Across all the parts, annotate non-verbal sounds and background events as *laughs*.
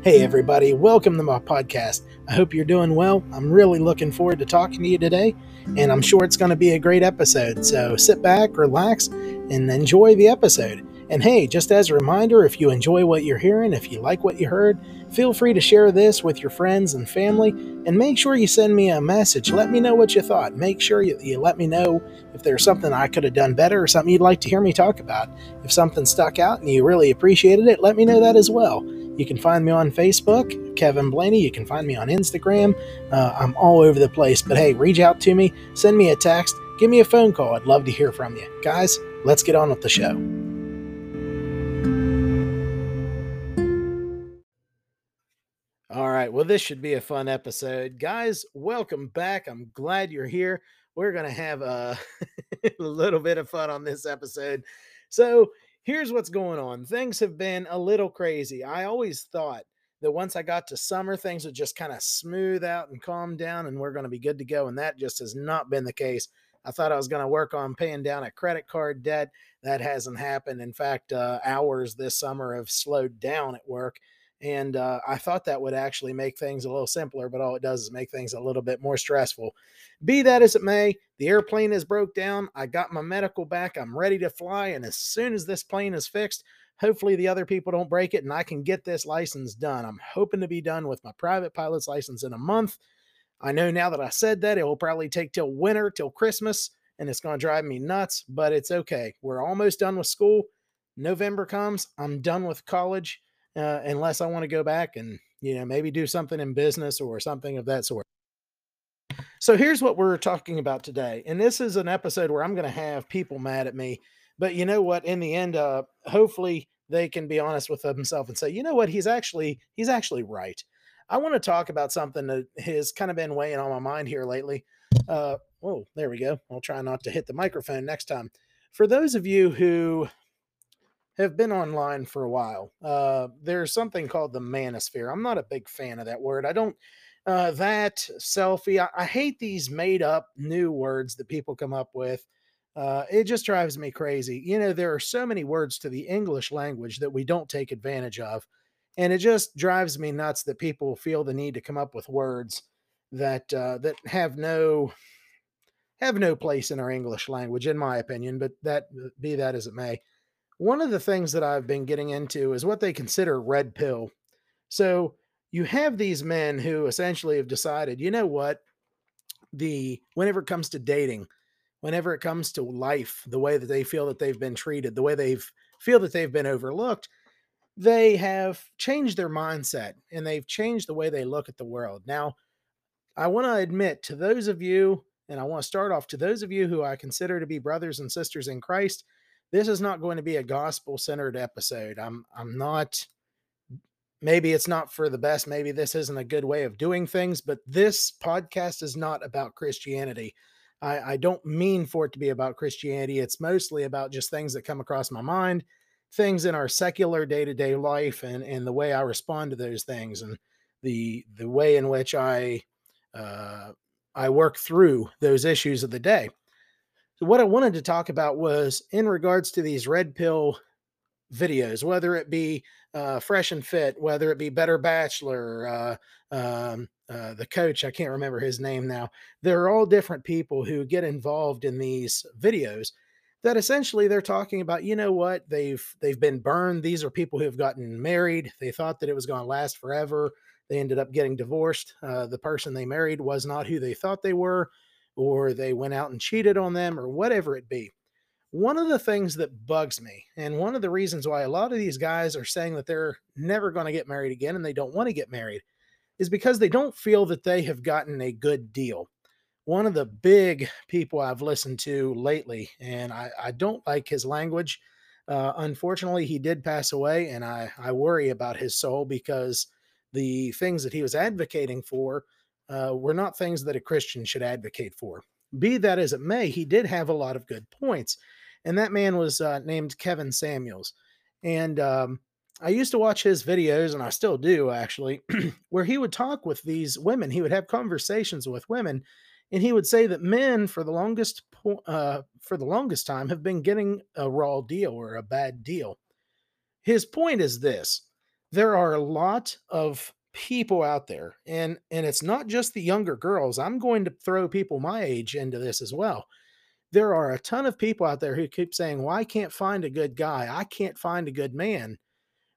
Hey, everybody, welcome to my podcast. I hope you're doing well. I'm really looking forward to talking to you today, and I'm sure it's going to be a great episode. So sit back, relax, and enjoy the episode. And hey, just as a reminder, if you enjoy what you're hearing, if you like what you heard, feel free to share this with your friends and family. And make sure you send me a message. Let me know what you thought. Make sure you, you let me know if there's something I could have done better or something you'd like to hear me talk about. If something stuck out and you really appreciated it, let me know that as well. You can find me on Facebook, Kevin Blaney. You can find me on Instagram. Uh, I'm all over the place. But hey, reach out to me, send me a text, give me a phone call. I'd love to hear from you. Guys, let's get on with the show. All right. Well, this should be a fun episode. Guys, welcome back. I'm glad you're here. We're going to have a, *laughs* a little bit of fun on this episode. So, here's what's going on things have been a little crazy. I always thought that once I got to summer, things would just kind of smooth out and calm down and we're going to be good to go. And that just has not been the case. I thought I was going to work on paying down a credit card debt. That hasn't happened. In fact, uh, hours this summer have slowed down at work. And uh, I thought that would actually make things a little simpler, but all it does is make things a little bit more stressful. Be that as it may, the airplane is broke down. I got my medical back. I'm ready to fly. And as soon as this plane is fixed, hopefully the other people don't break it and I can get this license done. I'm hoping to be done with my private pilot's license in a month. I know now that I said that, it will probably take till winter, till Christmas, and it's going to drive me nuts, but it's okay. We're almost done with school. November comes, I'm done with college uh, unless I want to go back and you know maybe do something in business or something of that sort. So here's what we're talking about today, and this is an episode where I'm going to have people mad at me, but you know what? In the end, uh, hopefully they can be honest with themselves and say, you know what? He's actually he's actually right. I want to talk about something that has kind of been weighing on my mind here lately. Uh, oh, there we go. I'll try not to hit the microphone next time. For those of you who have been online for a while. Uh, there's something called the manosphere. I'm not a big fan of that word. I don't, uh, that selfie, I, I, hate these made up new words that people come up with. Uh, it just drives me crazy. You know, there are so many words to the English language that we don't take advantage of. And it just drives me nuts that people feel the need to come up with words that uh, that have no have no place in our English language, in my opinion. But that be that as it may one of the things that I've been getting into is what they consider red pill. So you have these men who essentially have decided, you know what, the whenever it comes to dating, whenever it comes to life, the way that they feel that they've been treated, the way they've feel that they've been overlooked, they have changed their mindset and they've changed the way they look at the world. Now, I want to admit to those of you, and I want to start off to those of you who I consider to be brothers and sisters in Christ, this is not going to be a gospel centered episode. I'm I'm not maybe it's not for the best, maybe this isn't a good way of doing things, but this podcast is not about Christianity. I, I don't mean for it to be about Christianity. It's mostly about just things that come across my mind, things in our secular day-to-day life and, and the way I respond to those things and the the way in which I uh, I work through those issues of the day. So what I wanted to talk about was in regards to these red pill videos, whether it be uh, Fresh and Fit, whether it be Better Bachelor, uh, um, uh, the coach, I can't remember his name now. They're all different people who get involved in these videos that essentially they're talking about, you know what, they've they've been burned. These are people who have gotten married. They thought that it was going to last forever. They ended up getting divorced. Uh, the person they married was not who they thought they were or they went out and cheated on them or whatever it be. One of the things that bugs me, and one of the reasons why a lot of these guys are saying that they're never going to get married again and they don't want to get married, is because they don't feel that they have gotten a good deal. One of the big people I've listened to lately, and I, I don't like his language. Uh, unfortunately, he did pass away, and I, I worry about his soul because the things that he was advocating for uh, were not things that a Christian should advocate for. Be that as it may, he did have a lot of good points. And that man was uh, named Kevin Samuels. And um, I used to watch his videos, and I still do actually, *clears throat* where he would talk with these women. He would have conversations with women, and he would say that men, for the longest po- uh, for the longest time, have been getting a raw deal or a bad deal. His point is this: there are a lot of people out there and and it's not just the younger girls. I'm going to throw people my age into this as well. There are a ton of people out there who keep saying, "Well, I can't find a good guy. I can't find a good man."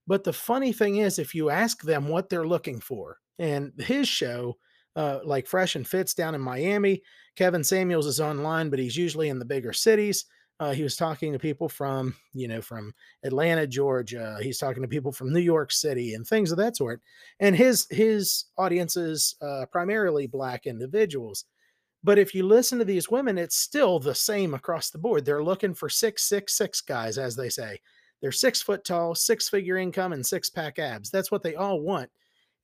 But the funny thing is, if you ask them what they're looking for, and his show, uh, like Fresh and Fits down in Miami, Kevin Samuels is online, but he's usually in the bigger cities. Uh, he was talking to people from, you know, from Atlanta, Georgia. He's talking to people from New York City and things of that sort. And his his audience is uh, primarily black individuals. But if you listen to these women, it's still the same across the board. They're looking for six, six, six guys, as they say. They're six foot tall, six figure income, and six pack abs. That's what they all want.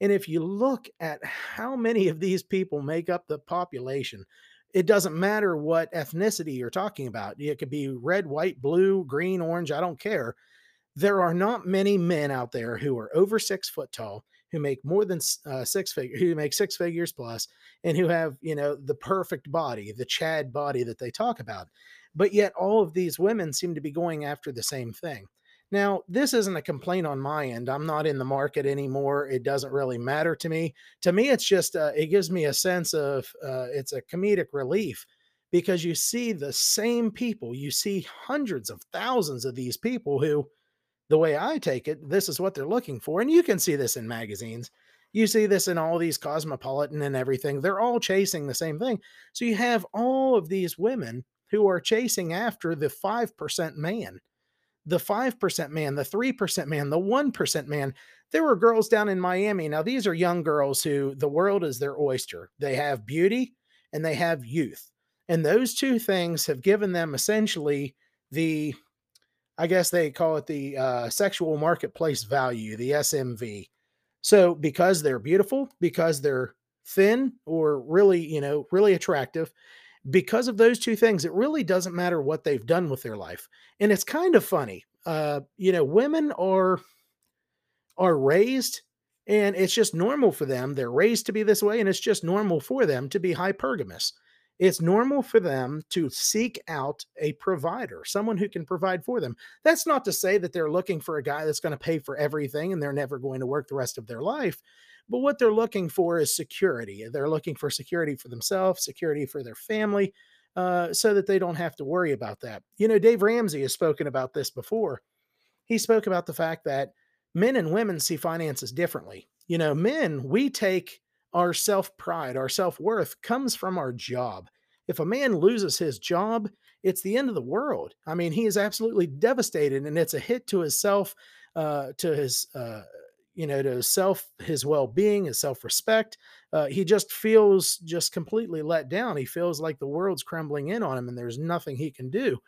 And if you look at how many of these people make up the population, it doesn't matter what ethnicity you're talking about. It could be red, white, blue, green, orange, I don't care. There are not many men out there who are over six foot tall, who make more than uh, six figures, who make six figures plus, and who have, you know, the perfect body, the Chad body that they talk about. But yet all of these women seem to be going after the same thing. Now, this isn't a complaint on my end. I'm not in the market anymore. It doesn't really matter to me. To me, it's just, uh, it gives me a sense of, uh, it's a comedic relief because you see the same people. You see hundreds of thousands of these people who, the way I take it, this is what they're looking for. And you can see this in magazines. You see this in all these cosmopolitan and everything. They're all chasing the same thing. So you have all of these women who are chasing after the 5% man the 5% man, the 3% man, the 1% man. There were girls down in Miami. Now, these are young girls who the world is their oyster. They have beauty and they have youth. And those two things have given them essentially the, I guess they call it the uh, sexual marketplace value, the SMV. So, because they're beautiful, because they're thin or really, you know, really attractive, because of those two things, it really doesn't matter what they've done with their life. And it's kind of funny. Uh, you know, women are are raised and it's just normal for them. They're raised to be this way, and it's just normal for them to be hypergamous. It's normal for them to seek out a provider, someone who can provide for them. That's not to say that they're looking for a guy that's going to pay for everything and they're never going to work the rest of their life. But what they're looking for is security. They're looking for security for themselves, security for their family, uh, so that they don't have to worry about that. You know, Dave Ramsey has spoken about this before. He spoke about the fact that men and women see finances differently. You know, men, we take our self pride, our self worth comes from our job. If a man loses his job, it's the end of the world. I mean, he is absolutely devastated, and it's a hit to his self, uh, to his uh, you know, to his self, his well being, his self respect. Uh, he just feels just completely let down. He feels like the world's crumbling in on him and there's nothing he can do.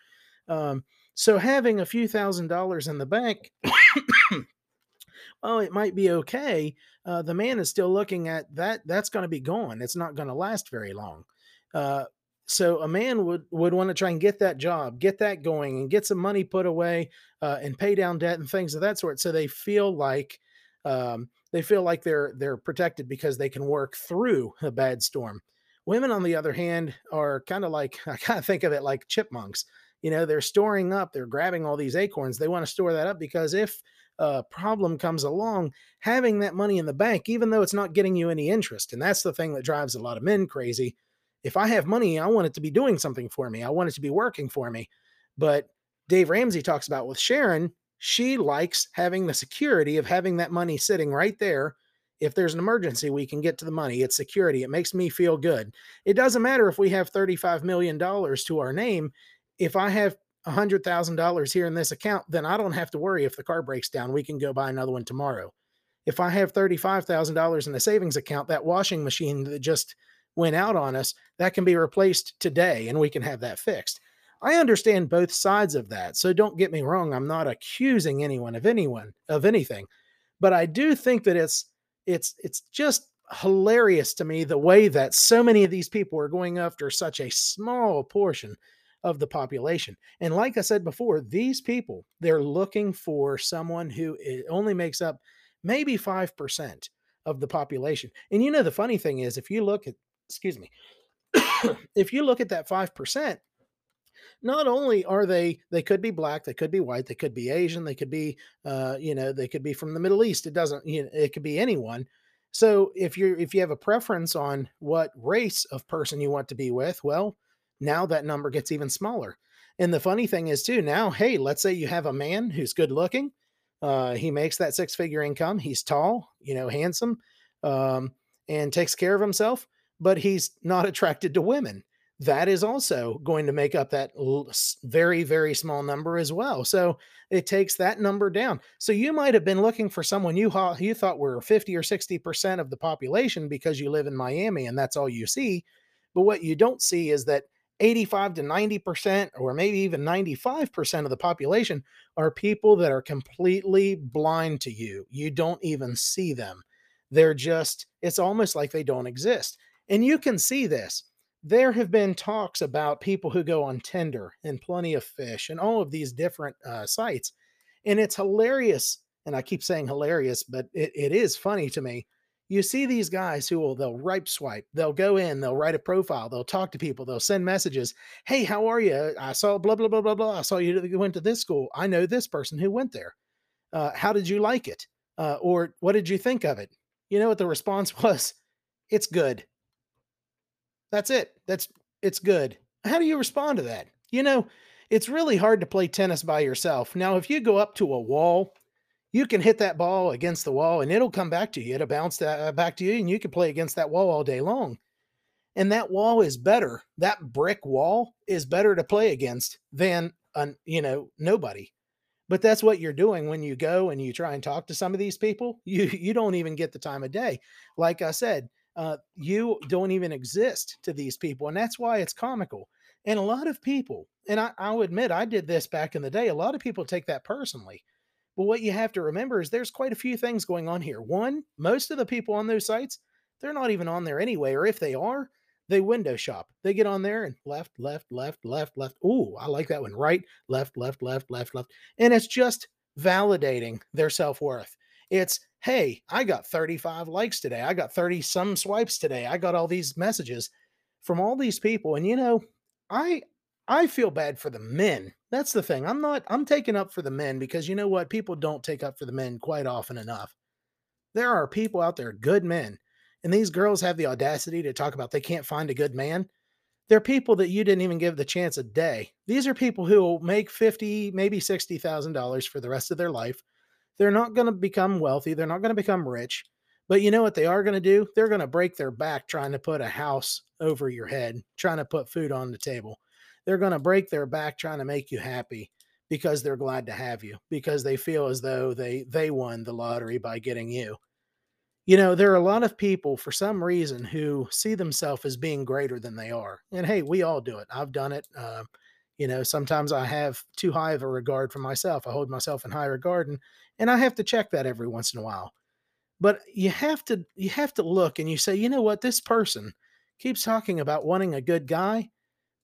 Um, so having a few thousand dollars in the bank, oh, it might be okay. Uh, the man is still looking at that. That's going to be gone. It's not going to last very long. Uh, so a man would would want to try and get that job, get that going, and get some money put away, uh, and pay down debt and things of that sort. So they feel like um, they feel like they're they're protected because they can work through a bad storm. Women, on the other hand, are kind of like *laughs* I kind of think of it like chipmunks. You know, they're storing up, they're grabbing all these acorns. They want to store that up because if a problem comes along, having that money in the bank, even though it's not getting you any interest, and that's the thing that drives a lot of men crazy. If I have money, I want it to be doing something for me. I want it to be working for me. But Dave Ramsey talks about with Sharon, she likes having the security of having that money sitting right there. If there's an emergency, we can get to the money. It's security. It makes me feel good. It doesn't matter if we have $35 million to our name. If I have $100,000 here in this account, then I don't have to worry if the car breaks down. We can go buy another one tomorrow. If I have $35,000 in the savings account, that washing machine that just went out on us, that can be replaced today and we can have that fixed. I understand both sides of that. So don't get me wrong, I'm not accusing anyone of anyone of anything. But I do think that it's it's it's just hilarious to me the way that so many of these people are going after such a small portion of the population. And like I said before, these people, they're looking for someone who only makes up maybe 5% of the population. And you know the funny thing is if you look at excuse me, *coughs* if you look at that 5%, not only are they they could be black, they could be white, they could be Asian, they could be uh, you know, they could be from the Middle East. It doesn't, you know, it could be anyone. So if you're if you have a preference on what race of person you want to be with, well, now that number gets even smaller. And the funny thing is too, now, hey, let's say you have a man who's good looking, uh, he makes that six figure income, he's tall, you know, handsome, um, and takes care of himself, but he's not attracted to women. That is also going to make up that very very small number as well. So it takes that number down. So you might have been looking for someone you you thought were 50 or 60% of the population because you live in Miami and that's all you see but what you don't see is that 85 to 90% or maybe even 95% of the population are people that are completely blind to you you don't even see them they're just it's almost like they don't exist and you can see this there have been talks about people who go on Tinder and Plenty of Fish and all of these different uh, sites. And it's hilarious. And I keep saying hilarious, but it, it is funny to me. You see these guys who will, they'll ripe swipe, they'll go in, they'll write a profile, they'll talk to people, they'll send messages. Hey, how are you? I saw blah, blah, blah, blah, blah. I saw you went to this school. I know this person who went there. Uh, how did you like it? Uh, or what did you think of it? You know what the response *laughs* was? It's good. That's it. That's it's good. How do you respond to that? You know, it's really hard to play tennis by yourself. Now, if you go up to a wall, you can hit that ball against the wall and it'll come back to you. It'll bounce that, uh, back to you and you can play against that wall all day long. And that wall is better. That brick wall is better to play against than an, you know, nobody. But that's what you're doing when you go and you try and talk to some of these people. You you don't even get the time of day. Like I said, uh, you don't even exist to these people. And that's why it's comical. And a lot of people, and I, I'll admit I did this back in the day, a lot of people take that personally. But what you have to remember is there's quite a few things going on here. One, most of the people on those sites, they're not even on there anyway. Or if they are, they window shop. They get on there and left, left, left, left, left. Ooh, I like that one. Right, left, left, left, left, left. And it's just validating their self worth. It's, hey, I got 35 likes today. I got 30 some swipes today. I got all these messages from all these people. And you know, I I feel bad for the men. That's the thing. I'm not I'm taking up for the men because you know what? People don't take up for the men quite often enough. There are people out there, good men, and these girls have the audacity to talk about they can't find a good man. They're people that you didn't even give the chance a day. These are people who will make 50, maybe $60,000 for the rest of their life they're not going to become wealthy. They're not going to become rich. But you know what they are going to do? They're going to break their back trying to put a house over your head, trying to put food on the table. They're going to break their back trying to make you happy because they're glad to have you, because they feel as though they they won the lottery by getting you. You know, there are a lot of people for some reason who see themselves as being greater than they are. And hey, we all do it. I've done it. Uh, you know, sometimes I have too high of a regard for myself. I hold myself in high regard and and I have to check that every once in a while. But you have to you have to look and you say, "You know what? This person keeps talking about wanting a good guy,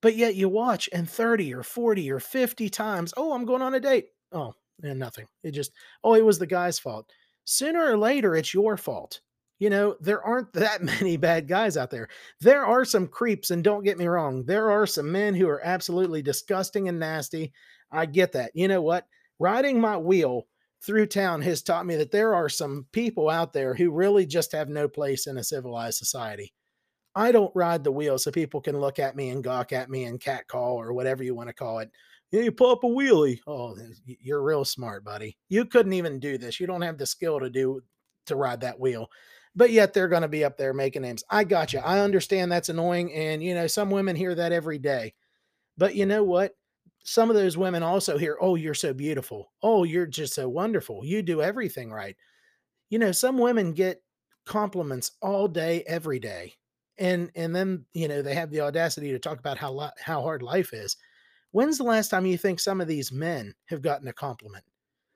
but yet you watch and 30 or 40 or 50 times, "Oh, I'm going on a date." Oh, and nothing. It just, "Oh, it was the guy's fault." Sooner or later it's your fault. You know, there aren't that *laughs* many bad guys out there. There are some creeps, and don't get me wrong, there are some men who are absolutely disgusting and nasty. I get that. You know what? Riding my wheel through town has taught me that there are some people out there who really just have no place in a civilized society. I don't ride the wheel so people can look at me and gawk at me and catcall or whatever you want to call it. You pull up a wheelie. Oh, you're real smart, buddy. You couldn't even do this. You don't have the skill to do to ride that wheel but yet they're going to be up there making names. I got you. I understand that's annoying. And, you know, some women hear that every day. But you know what? Some of those women also hear, oh, you're so beautiful. Oh, you're just so wonderful. You do everything right. You know, some women get compliments all day, every day. And and then, you know, they have the audacity to talk about how how hard life is. When's the last time you think some of these men have gotten a compliment?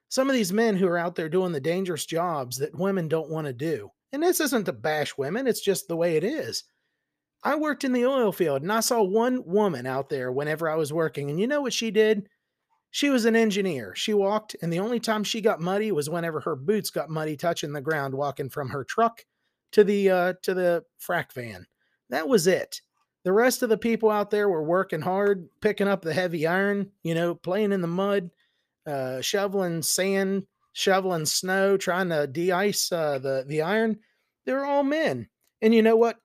Some of these men who are out there doing the dangerous jobs that women don't want to do and this isn't to bash women, it's just the way it is. I worked in the oil field and I saw one woman out there whenever I was working. And you know what she did? She was an engineer. She walked, and the only time she got muddy was whenever her boots got muddy touching the ground walking from her truck to the uh, to the frac van. That was it. The rest of the people out there were working hard, picking up the heavy iron, you know, playing in the mud, uh, shoveling sand, shoveling snow, trying to de-ice uh, the the iron. They're all men, and you know what?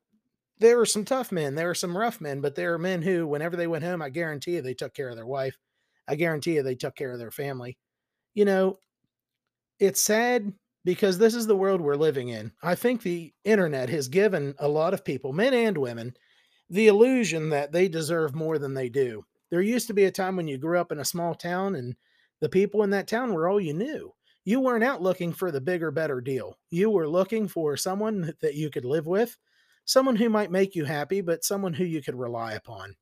There were some tough men, there were some rough men, but there were men who, whenever they went home, I guarantee you, they took care of their wife. I guarantee you, they took care of their family. You know, it's sad because this is the world we're living in. I think the internet has given a lot of people, men and women, the illusion that they deserve more than they do. There used to be a time when you grew up in a small town and the people in that town were all you knew. You weren't out looking for the bigger, better deal. You were looking for someone that you could live with, someone who might make you happy, but someone who you could rely upon.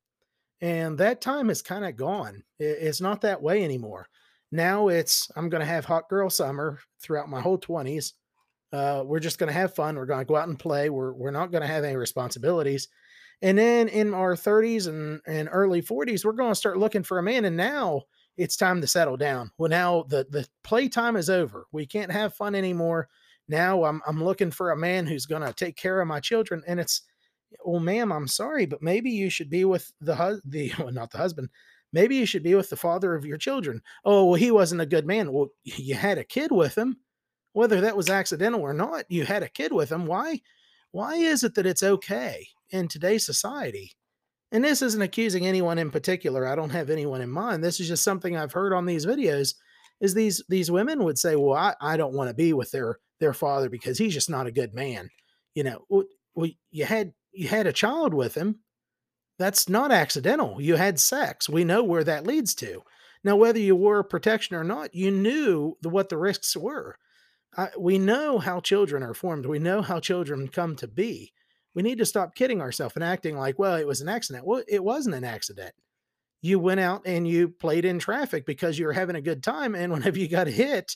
And that time is kind of gone. It's not that way anymore. Now it's, I'm going to have hot girl summer throughout my whole 20s. Uh, we're just going to have fun. We're going to go out and play. We're, we're not going to have any responsibilities. And then in our 30s and, and early 40s, we're going to start looking for a man. And now it's time to settle down. Well, now the, the playtime is over. We can't have fun anymore. Now I'm, I'm looking for a man who's going to take care of my children. And it's, well, ma'am, I'm sorry, but maybe you should be with the hus- *laughs* the well, not the husband. Maybe you should be with the father of your children. Oh, well, he wasn't a good man. Well, you had a kid with him, whether that was accidental or not. You had a kid with him. Why? Why is it that it's okay in today's society? And this isn't accusing anyone in particular. I don't have anyone in mind. This is just something I've heard on these videos. Is these these women would say, "Well, I, I don't want to be with their their father because he's just not a good man." You know, well, you had you had a child with him. That's not accidental. You had sex. We know where that leads to. Now, whether you wore protection or not, you knew the, what the risks were. I, we know how children are formed. We know how children come to be. We need to stop kidding ourselves and acting like, well, it was an accident. Well, it wasn't an accident. You went out and you played in traffic because you were having a good time. And *laughs* whenever you got hit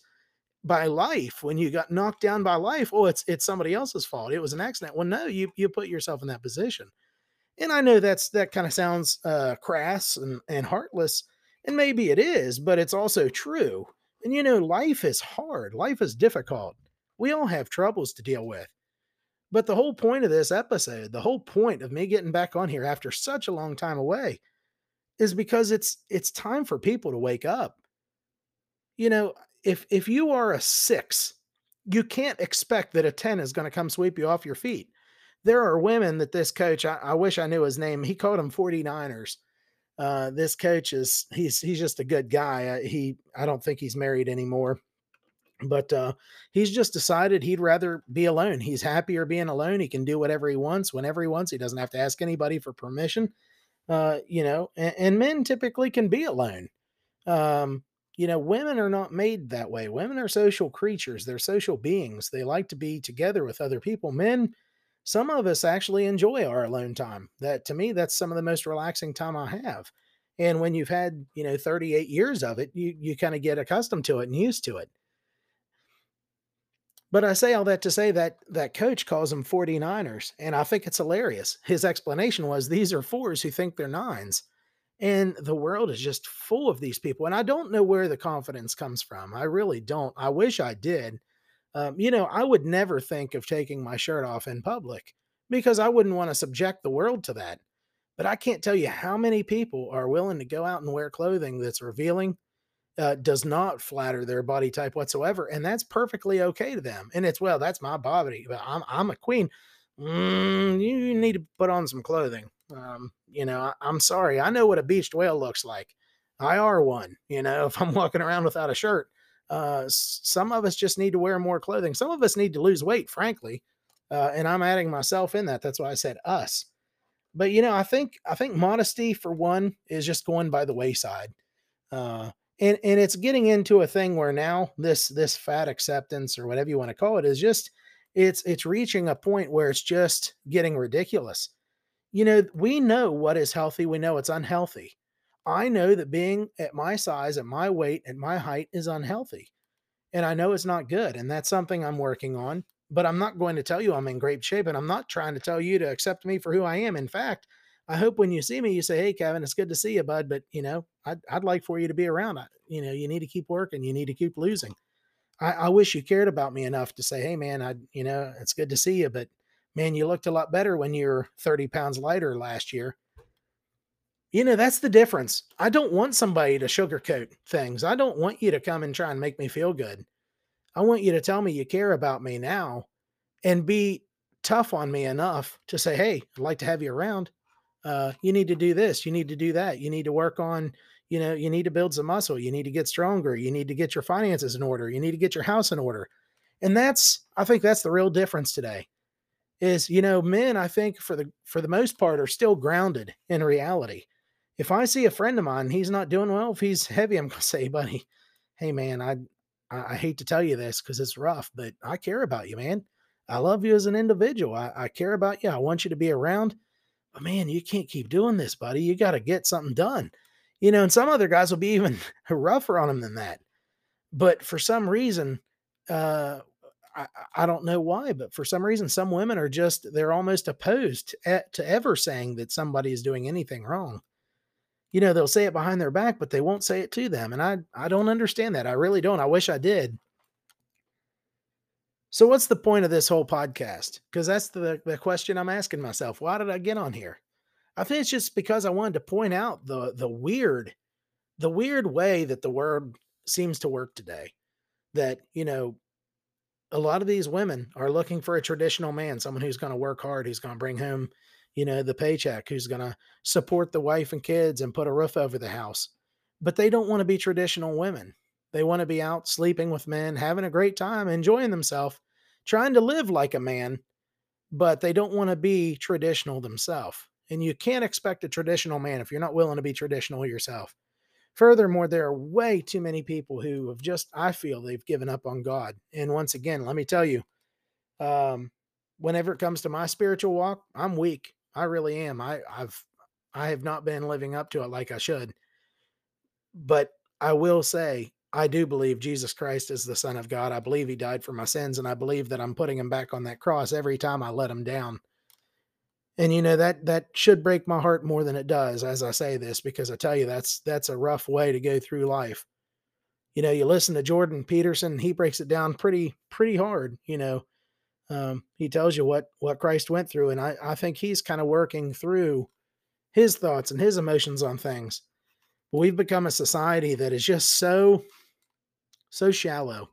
by life, when you got knocked down by life, oh, it's it's somebody else's fault. It was an accident. Well, no, you you put yourself in that position. And I know that's that kind of sounds uh, crass and, and heartless, and maybe it is, but it's also true. And you know, life is hard, life is difficult. We all have troubles to deal with. But the whole point of this episode, the whole point of me getting back on here after such a long time away, is because it's it's time for people to wake up. You know, if if you are a six, you can't expect that a 10 is going to come sweep you off your feet. There are women that this coach, I, I wish I knew his name. He called them 49ers. Uh, this coach is he's he's just a good guy. Uh, he I don't think he's married anymore, but uh, he's just decided he'd rather be alone. He's happier being alone. He can do whatever he wants whenever he wants. He doesn't have to ask anybody for permission. Uh, you know, and, and men typically can be alone. Um, you know, women are not made that way. Women are social creatures. They're social beings. They like to be together with other people. Men some of us actually enjoy our alone time. That to me, that's some of the most relaxing time I have. And when you've had, you know, 38 years of it, you you kind of get accustomed to it and used to it. But I say all that to say that that coach calls them 49ers, and I think it's hilarious. His explanation was these are fours who think they're nines. And the world is just full of these people. And I don't know where the confidence comes from. I really don't. I wish I did. Um, you know, I would never think of taking my shirt off in public because I wouldn't want to subject the world to that. But I can't tell you how many people are willing to go out and wear clothing that's revealing, uh, does not flatter their body type whatsoever, and that's perfectly okay to them. And it's well, that's my body, but I'm I'm a queen. Mm, you need to put on some clothing. Um, you know, I, I'm sorry. I know what a beached whale looks like. I are one. You know, *laughs* if I'm walking around without a shirt, uh, some of us just need to wear more clothing. Some of us need to lose weight, frankly. Uh, and I'm adding myself in that. That's why I said us. But you know, I think I think modesty for one is just going by the wayside. Uh, and and it's getting into a thing where now this this fat acceptance or whatever you want to call it is just it's it's reaching a point where it's just getting ridiculous. You know, we know what is healthy, we know it's unhealthy. I know that being at my size, at my weight, at my height is unhealthy. And I know it's not good. And that's something I'm working on. But I'm not going to tell you I'm in great shape. And I'm not trying to tell you to accept me for who I am. In fact, I hope when you see me, you say, Hey, Kevin, it's good to see you, bud. But, you know, I'd, I'd like for you to be around. I, you know, you need to keep working. You need to keep losing. I, I wish you cared about me enough to say, Hey, man, I, you know, it's good to see you, but man, you looked a lot better when you're 30 pounds lighter last year. You know, that's the difference. I don't want somebody to sugarcoat things. I don't want you to come and try and make me feel good. I want you to tell me you care about me now and be tough on me enough to say, hey, I'd like to have you around. Uh, you need to do this. You need to do that. You need to work on, you know, you need to build some muscle. You need to get stronger. You need to get your finances in order. You need to get your house in order. And that's, I think that's the real difference today is, you know, men, I think for the, for the most part are still grounded in reality. If I see a friend of mine, he's not doing well, if he's heavy, I'm to *laughs* say, buddy, hey man, I, I, I hate to tell you this because it's rough, but I care about you, man. I love you as an individual. I, I care about you. I want you to be around. But man, you can't keep doing this, buddy. You got to get something done. You know, and some other guys will be even *laughs* rougher on him than that. But for some reason, uh, I, I don't know why, but for some reason, some women are just, they're almost opposed to, to ever saying that somebody is doing anything wrong. You know, they'll say it behind their back, but they won't say it to them. And I, I don't understand that. I really don't. I wish I did. So, what's the point of this whole podcast? Because that's the, the question I'm asking myself. Why did I get on here? I think it's just because I wanted to point out the the weird, the weird way that the world seems to work today. That you know, a lot of these women are looking for a traditional man, someone who's going to work hard, who's going to bring home, you know, the paycheck, who's going to support the wife and kids and put a roof over the house. But they don't want to be traditional women. They want to be out sleeping with men, having a great time, enjoying themselves, trying to live like a man, but they don't want to be traditional themselves. And you can't expect a traditional man if you're not willing to be traditional yourself. Furthermore, there are way too many people who have just, I feel they've given up on God. And once again, let me tell you, um, whenever it comes to my spiritual walk, I'm weak. I really am. I, I've, I have not been living up to it like I should. But I will say, I do believe Jesus Christ is the Son of God. I believe He died for my sins, and I believe that I'm putting Him back on that cross every time I let Him down. And you know that that should break my heart more than it does as I say this, because I tell you that's that's a rough way to go through life. You know, you listen to Jordan Peterson; he breaks it down pretty pretty hard. You know, um, he tells you what what Christ went through, and I I think he's kind of working through his thoughts and his emotions on things. We've become a society that is just so so shallow.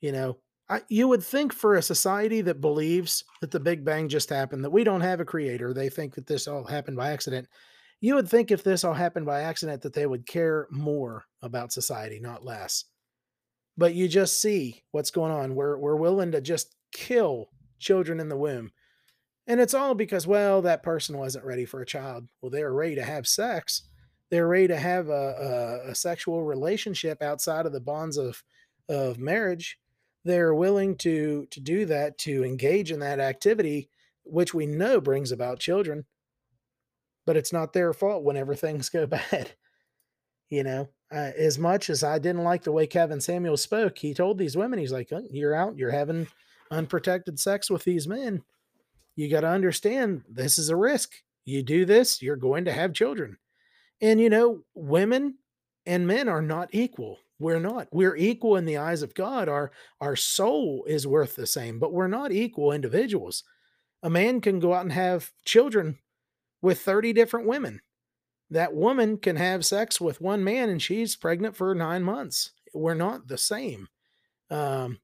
You know, I, you would think for a society that believes that the Big Bang just happened, that we don't have a creator, they think that this all happened by accident. You would think if this all happened by accident that they would care more about society, not less. But you just see what's going on. We're we're willing to just kill children in the womb. And it's all because, well, that person wasn't ready for a child. Well, they were ready to have sex they're ready to have a, a, a sexual relationship outside of the bonds of of marriage they're willing to to do that to engage in that activity which we know brings about children but it's not their fault whenever *laughs* things go bad you know uh, as much as i didn't like the way kevin samuel spoke he told these women he's like oh, you're out you're having unprotected sex with these men you got to understand this is a risk you do this you're going to have children and you know, women and men are not equal. We're not. We're equal in the eyes of God. Our our soul is worth the same, but we're not equal individuals. A man can go out and have children with 30 different women. That woman can have sex with one man and she's pregnant for 9 months. We're not the same. Um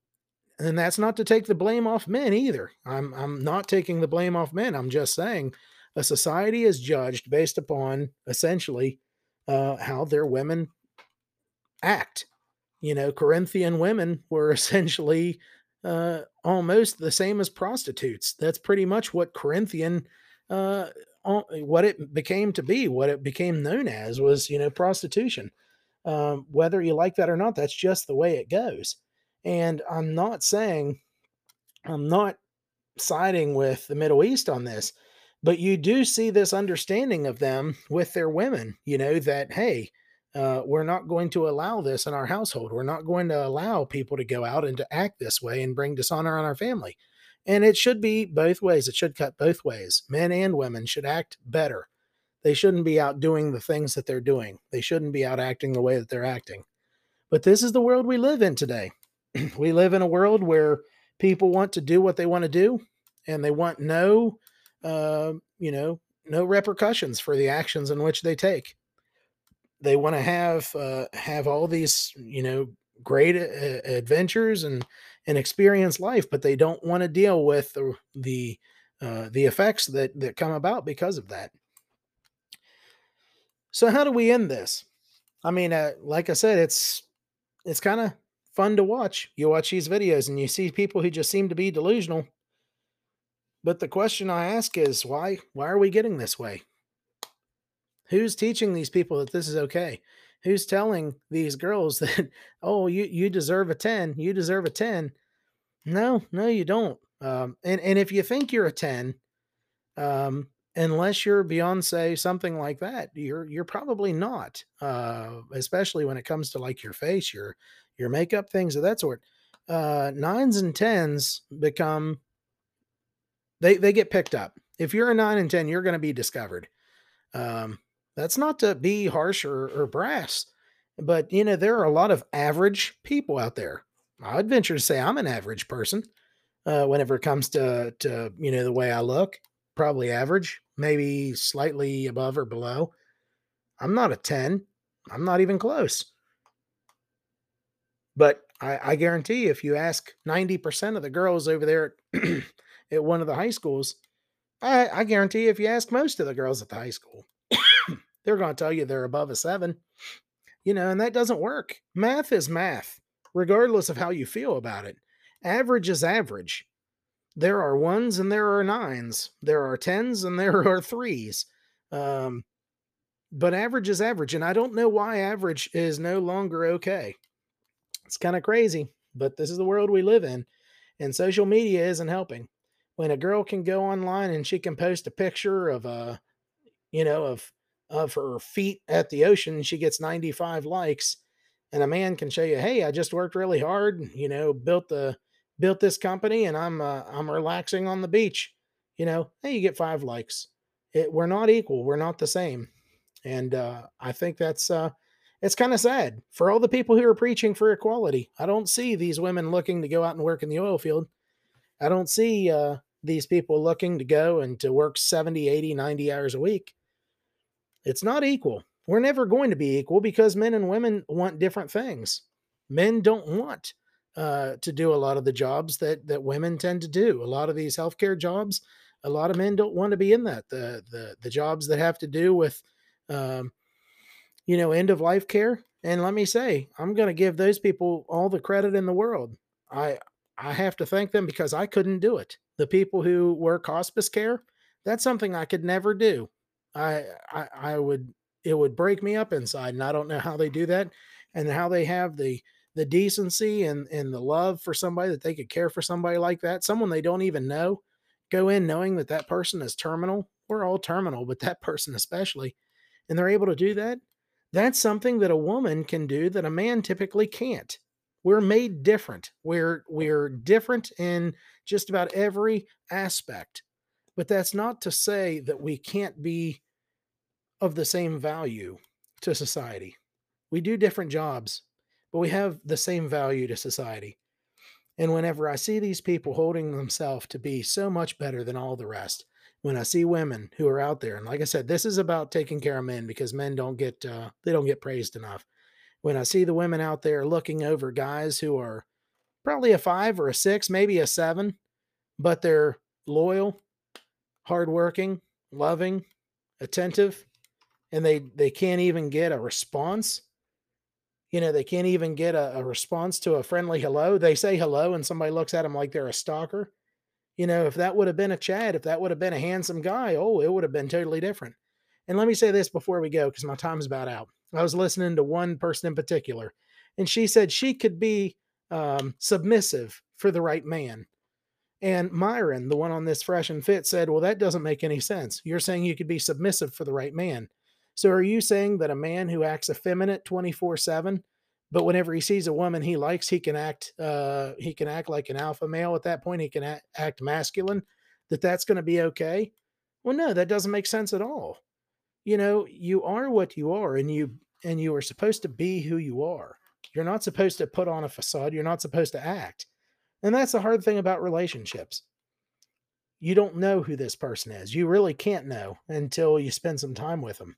and that's not to take the blame off men either. I'm I'm not taking the blame off men. I'm just saying a society is judged based upon essentially uh, how their women act. You know, Corinthian women were *laughs* essentially uh, almost the same as prostitutes. That's pretty much what Corinthian, uh, what it became to be, what it became known as was, you know, prostitution. Um, whether you like that or not, that's just the way it goes. And I'm not saying, I'm not siding with the Middle East on this but you do see this understanding of them with their women you know that hey uh, we're not going to allow this in our household. We're not going to allow people to go out and to act this way and bring dishonor on our family. And it should be both ways. It should cut both ways. Men and women should act better. They shouldn't be out doing the things that they're doing. They shouldn't be out acting the way that they're acting. But this is the world we live in today *clears throat* we live in a world where people want to do what they want to do and they want no, uh, you know, no repercussions for the actions in which they take. They want to have uh, have all these, you know, great uh, adventures and and experience life, but they don't want to deal with the the uh, the effects that that come about because of that. So how do we end this? I mean, uh, like I said, it's it's kind of fun to watch. You watch these videos and you see people who just seem to be delusional. But the question I ask is why why are we getting this way? Who's teaching these people that this is okay? Who's telling these girls *laughs* that oh you you deserve a 10, you deserve a 10? No, no you don't. Um, and and if you think you're a 10, um, unless you're Beyonce, something like that, you're you're probably not. Uh, especially when it comes to like your face, your your makeup, things of that sort. Uh, nines and tens become they they get picked up. If you're a nine and ten, you're going to be discovered. Um, that's not to be harsh or, or brass, but you know there are a lot of average people out there. I'd venture to say I'm an average person. Uh, whenever it comes to to you know the way I look, probably average, maybe slightly above or below. I'm not a ten. I'm not even close. But I, I guarantee you, if you ask 90% of the girls over there at, *clears throat* at one of the high schools, I, I guarantee you, if you ask most of the girls at the high school, *clears throat* they're going to tell you they're above a seven. You know, and that doesn't work. Math is math, regardless of how you feel about it. Average is average. There are ones and there are nines. There are tens and *laughs* there are threes. Um, but average is average. And I don't know why average is no longer okay. It's kind of crazy, but this is the world we live in. And social media isn't helping. When a girl can go online and she can post a picture of a, you know, of of her feet at the ocean, she gets 95 likes. And a man can show you, hey, I just worked really hard, you know, built the built this company and I'm uh, I'm relaxing on the beach. You know, hey, you get five likes. It, we're not equal. We're not the same. And uh, I think that's uh, it's kind of sad for all the people who are preaching for equality. I don't see these women looking to go out and work in the oil field. I don't see uh, these people looking to go and to work 70, 80, 90 hours a week. It's not equal. We're never going to be equal because men and women want different things. Men don't want uh, to do a lot of the jobs that that women tend to do. A lot of these healthcare jobs, a lot of men don't want to be in that. The the the jobs that have to do with um, you know, end of life care. And let me say, I'm going to give those people all the credit in the world. I I have to thank them because I couldn't do it. The people who work hospice care, that's something I could never do. I I, I would it would break me up inside, and I don't know how they do that, and how they have the the decency and and the love for somebody that they could care for somebody like that, someone they don't even know, go in knowing that that person is terminal. We're all terminal, but that person especially, and they're able to do that. That's something that a woman can do that a man typically can't. We're made different. We're we're different in just about every aspect. But that's not to say that we can't be of the same value to society. We do different jobs, but we have the same value to society. And whenever I see these people holding themselves to be so much better than all the rest, when I see women who are out there, and like I said, this is about taking care of men because men don't get uh, they don't get praised enough. When I see the women out there looking over guys who are probably a five or a six, maybe a seven, but they're loyal, hardworking, loving, attentive, and they they can't even get a response. You know, they can't even get a, a response to a friendly hello. They say hello, and somebody looks at them like they're a stalker you know, if that would have been a Chad, if that would have been a handsome guy, oh, it would have been totally different. And let me say this before we go, because my time's about out. I was listening to one person in particular, and she said she could be um, submissive for the right man. And Myron, the one on this Fresh and Fit, said, Well, that doesn't make any sense. You're saying you could be submissive for the right man. So are you saying that a man who acts effeminate 24 7 but whenever he sees a woman he likes he can act uh he can act like an alpha male at that point he can act, act masculine that that's going to be okay well no that doesn't make sense at all you know you are what you are and you and you are supposed to be who you are you're not supposed to put on a facade you're not supposed to act and that's the hard thing about relationships you don't know who this person is. You really can't know until you spend some time with them.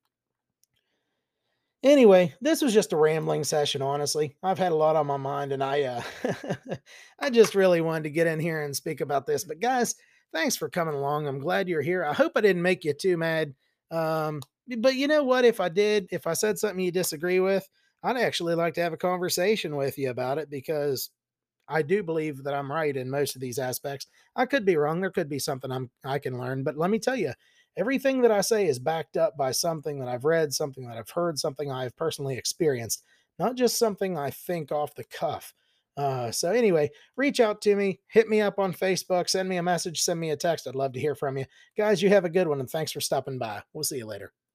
Anyway, this was just a rambling session, honestly. I've had a lot on my mind and I uh *laughs* I just really wanted to get in here and speak about this. But guys, thanks for coming along. I'm glad you're here. I hope I didn't make you too mad. Um but you know what? If I did, if I said something you disagree with, I'd actually like to have a conversation with you about it because I do believe that I'm right in most of these aspects. I could be wrong. There could be something I'm I can learn, but let me tell you, everything that I say is backed up by something that I've read, something that I've heard, something I've personally experienced, not just something I think off the cuff. Uh, so anyway, reach out to me, hit me up on Facebook, send me a message, send me a text. I'd love to hear from you. Guys, you have a good one and thanks for stopping by. We'll see you later.